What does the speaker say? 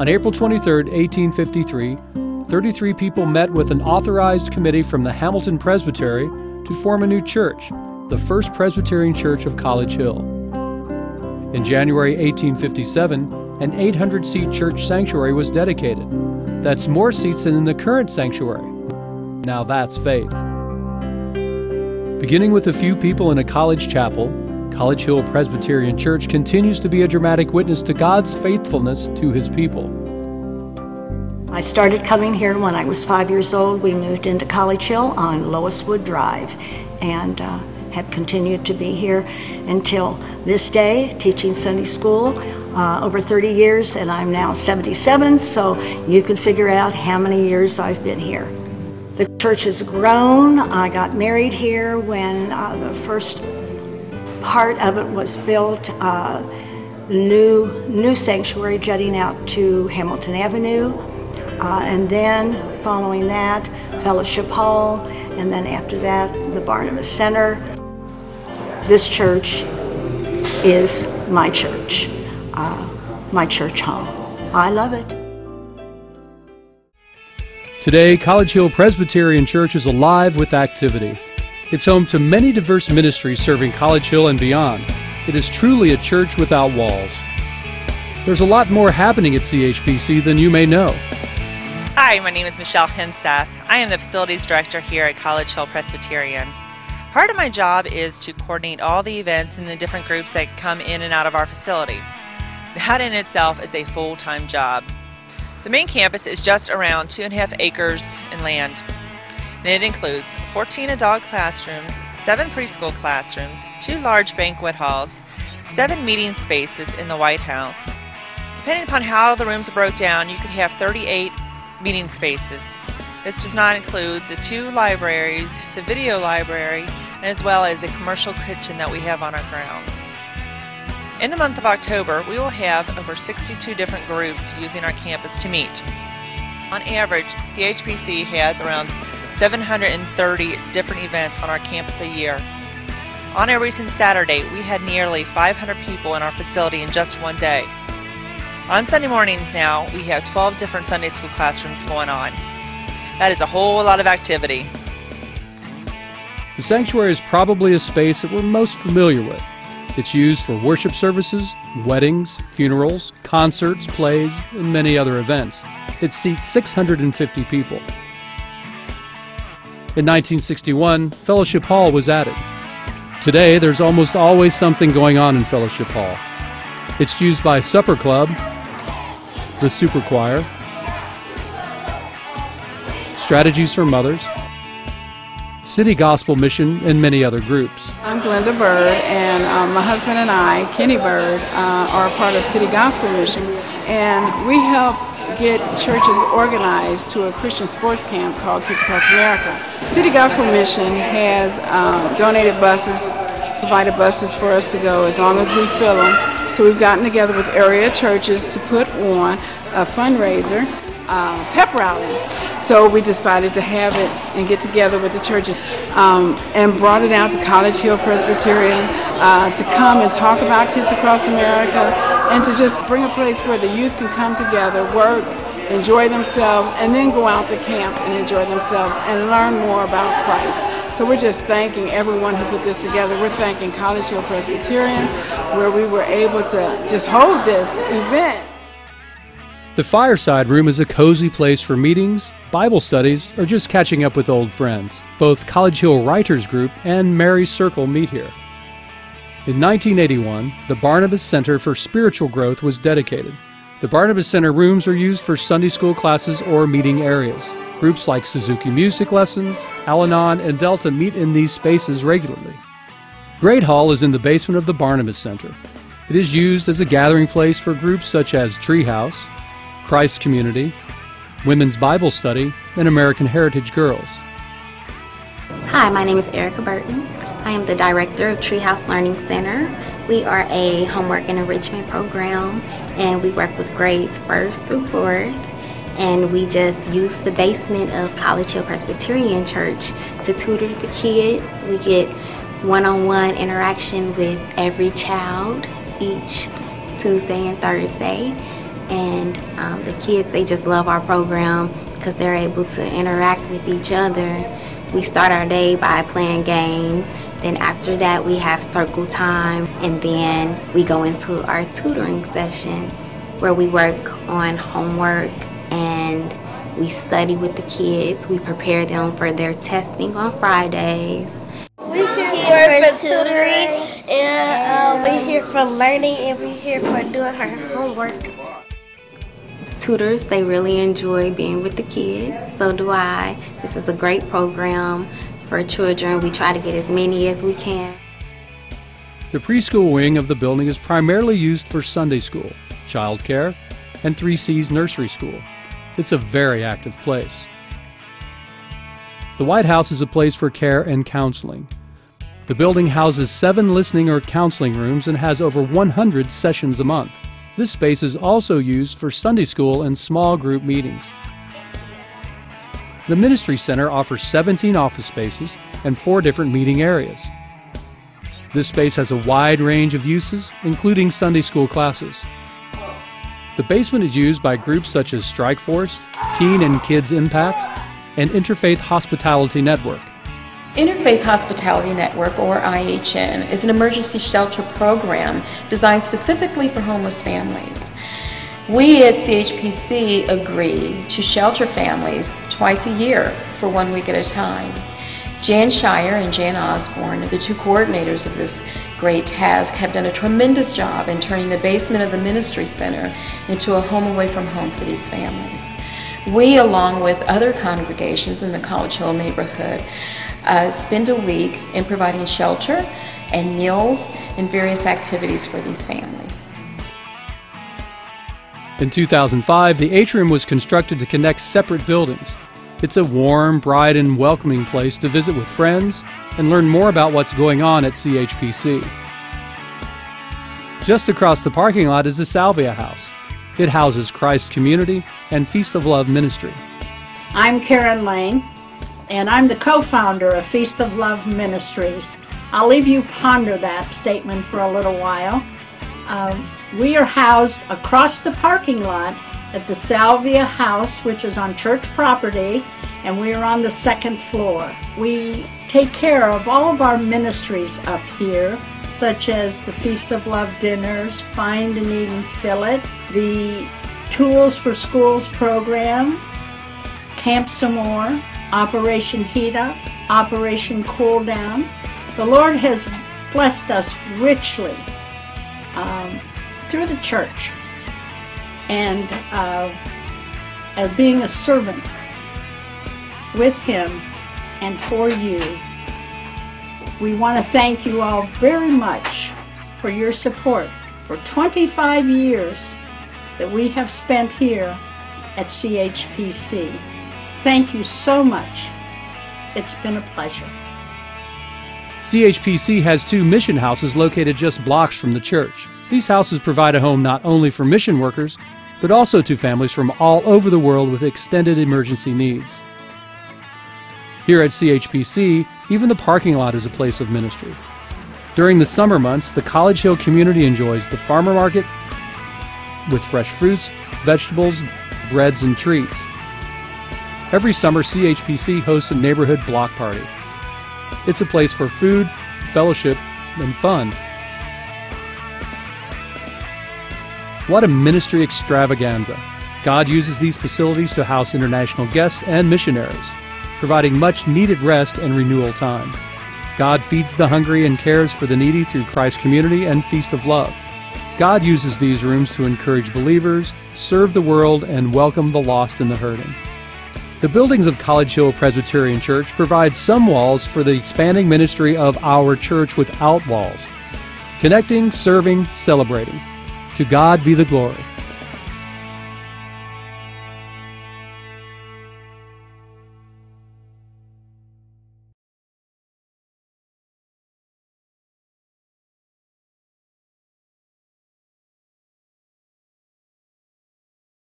On April 23, 1853, 33 people met with an authorized committee from the Hamilton Presbytery to form a new church, the First Presbyterian Church of College Hill. In January 1857, an 800 seat church sanctuary was dedicated. That's more seats than in the current sanctuary. Now that's faith. Beginning with a few people in a college chapel, College Hill Presbyterian Church continues to be a dramatic witness to God's faithfulness to his people. I started coming here when I was five years old. We moved into College Hill on Loiswood Drive and uh, have continued to be here until this day, teaching Sunday school uh, over 30 years, and I'm now 77, so you can figure out how many years I've been here. The church has grown. I got married here when uh, the first part of it was built. Uh, the new new sanctuary jutting out to Hamilton Avenue, uh, and then following that, Fellowship Hall, and then after that, the Barnabas Center. This church is my church, uh, my church home. I love it. Today, College Hill Presbyterian Church is alive with activity. It's home to many diverse ministries serving College Hill and beyond. It is truly a church without walls. There's a lot more happening at CHPC than you may know. Hi, my name is Michelle Himseth. I am the Facilities Director here at College Hill Presbyterian. Part of my job is to coordinate all the events and the different groups that come in and out of our facility. That in itself is a full time job. The main campus is just around two and a half acres in land. And it includes 14 adult classrooms, 7 preschool classrooms, 2 large banquet halls, 7 meeting spaces in the White House. Depending upon how the rooms are broke down, you could have 38 meeting spaces. This does not include the two libraries, the video library, as well as a commercial kitchen that we have on our grounds. In the month of October, we will have over 62 different groups using our campus to meet. On average, CHPC has around 730 different events on our campus a year. On a recent Saturday, we had nearly 500 people in our facility in just one day. On Sunday mornings now, we have 12 different Sunday school classrooms going on. That is a whole lot of activity. The sanctuary is probably a space that we're most familiar with. It's used for worship services, weddings, funerals, concerts, plays, and many other events. It seats 650 people. In 1961, Fellowship Hall was added. Today, there's almost always something going on in Fellowship Hall. It's used by Supper Club, the Super Choir, Strategies for Mothers, City Gospel Mission, and many other groups. I'm Glenda Bird, and um, my husband and I, Kenny Bird, uh, are a part of City Gospel Mission, and we help get churches organized to a Christian sports camp called Kids Across America. City Gospel Mission has uh, donated buses, provided buses for us to go as long as we fill them. So we've gotten together with area churches to put on a fundraiser, uh, pep rally. So we decided to have it and get together with the churches um, and brought it out to College Hill Presbyterian uh, to come and talk about Kids Across America and to just bring a place where the youth can come together, work, enjoy themselves, and then go out to camp and enjoy themselves and learn more about Christ. So we're just thanking everyone who put this together. We're thanking College Hill Presbyterian, where we were able to just hold this event. The Fireside Room is a cozy place for meetings, Bible studies, or just catching up with old friends. Both College Hill Writers Group and Mary's Circle meet here. In 1981, the Barnabas Center for Spiritual Growth was dedicated. The Barnabas Center rooms are used for Sunday school classes or meeting areas. Groups like Suzuki Music Lessons, Al Anon, and Delta meet in these spaces regularly. Great Hall is in the basement of the Barnabas Center. It is used as a gathering place for groups such as Treehouse, Christ Community, Women's Bible Study, and American Heritage Girls. Hi, my name is Erica Burton. I am the director of Treehouse Learning Center. We are a homework and enrichment program, and we work with grades first through fourth. And we just use the basement of College Hill Presbyterian Church to tutor the kids. We get one on one interaction with every child each Tuesday and Thursday. and um, the kids they just love our program because they're able to interact with each other. We start our day by playing games. Then after that, we have circle time, and then we go into our tutoring session where we work on homework and we study with the kids. We prepare them for their testing on Fridays. We here for tutoring, and uh, we here for learning, and we're here for doing her homework. The tutors, they really enjoy being with the kids. So do I. This is a great program for children. We try to get as many as we can. The preschool wing of the building is primarily used for Sunday school, childcare, and 3C's nursery school. It's a very active place. The White House is a place for care and counseling. The building houses seven listening or counseling rooms and has over 100 sessions a month. This space is also used for Sunday school and small group meetings. The Ministry Center offers 17 office spaces and four different meeting areas. This space has a wide range of uses, including Sunday school classes. The basement is used by groups such as Strike Force, Teen and Kids Impact, and Interfaith Hospitality Network. Interfaith Hospitality Network, or IHN, is an emergency shelter program designed specifically for homeless families. We at CHPC agree to shelter families twice a year for one week at a time. Jan Shire and Jan Osborne, the two coordinators of this great task, have done a tremendous job in turning the basement of the Ministry Center into a home away from home for these families. We, along with other congregations in the College Hill neighborhood, uh, spend a week in providing shelter and meals and various activities for these families. In 2005, the atrium was constructed to connect separate buildings. It's a warm, bright, and welcoming place to visit with friends and learn more about what's going on at CHPC. Just across the parking lot is the Salvia House. It houses Christ Community and Feast of Love Ministry. I'm Karen Lane, and I'm the co founder of Feast of Love Ministries. I'll leave you ponder that statement for a little while. Um, we are housed across the parking lot at the Salvia House, which is on church property, and we are on the second floor. We take care of all of our ministries up here, such as the Feast of Love dinners, Find and Eat and Fill It, the Tools for Schools program, Camp Some More, Operation Heat Up, Operation Cool Down. The Lord has blessed us richly um, through the church and uh, as being a servant with Him and for you. We want to thank you all very much for your support for 25 years that we have spent here at CHPC. Thank you so much. It's been a pleasure. CHPC has two mission houses located just blocks from the church. These houses provide a home not only for mission workers, but also to families from all over the world with extended emergency needs. Here at CHPC, even the parking lot is a place of ministry. During the summer months, the College Hill community enjoys the farmer market with fresh fruits, vegetables, breads, and treats. Every summer, CHPC hosts a neighborhood block party. It's a place for food, fellowship, and fun. What a ministry extravaganza! God uses these facilities to house international guests and missionaries, providing much needed rest and renewal time. God feeds the hungry and cares for the needy through Christ's community and Feast of Love. God uses these rooms to encourage believers, serve the world, and welcome the lost and the hurting. The buildings of College Hill Presbyterian Church provide some walls for the expanding ministry of our church without walls. Connecting, serving, celebrating. To God be the glory.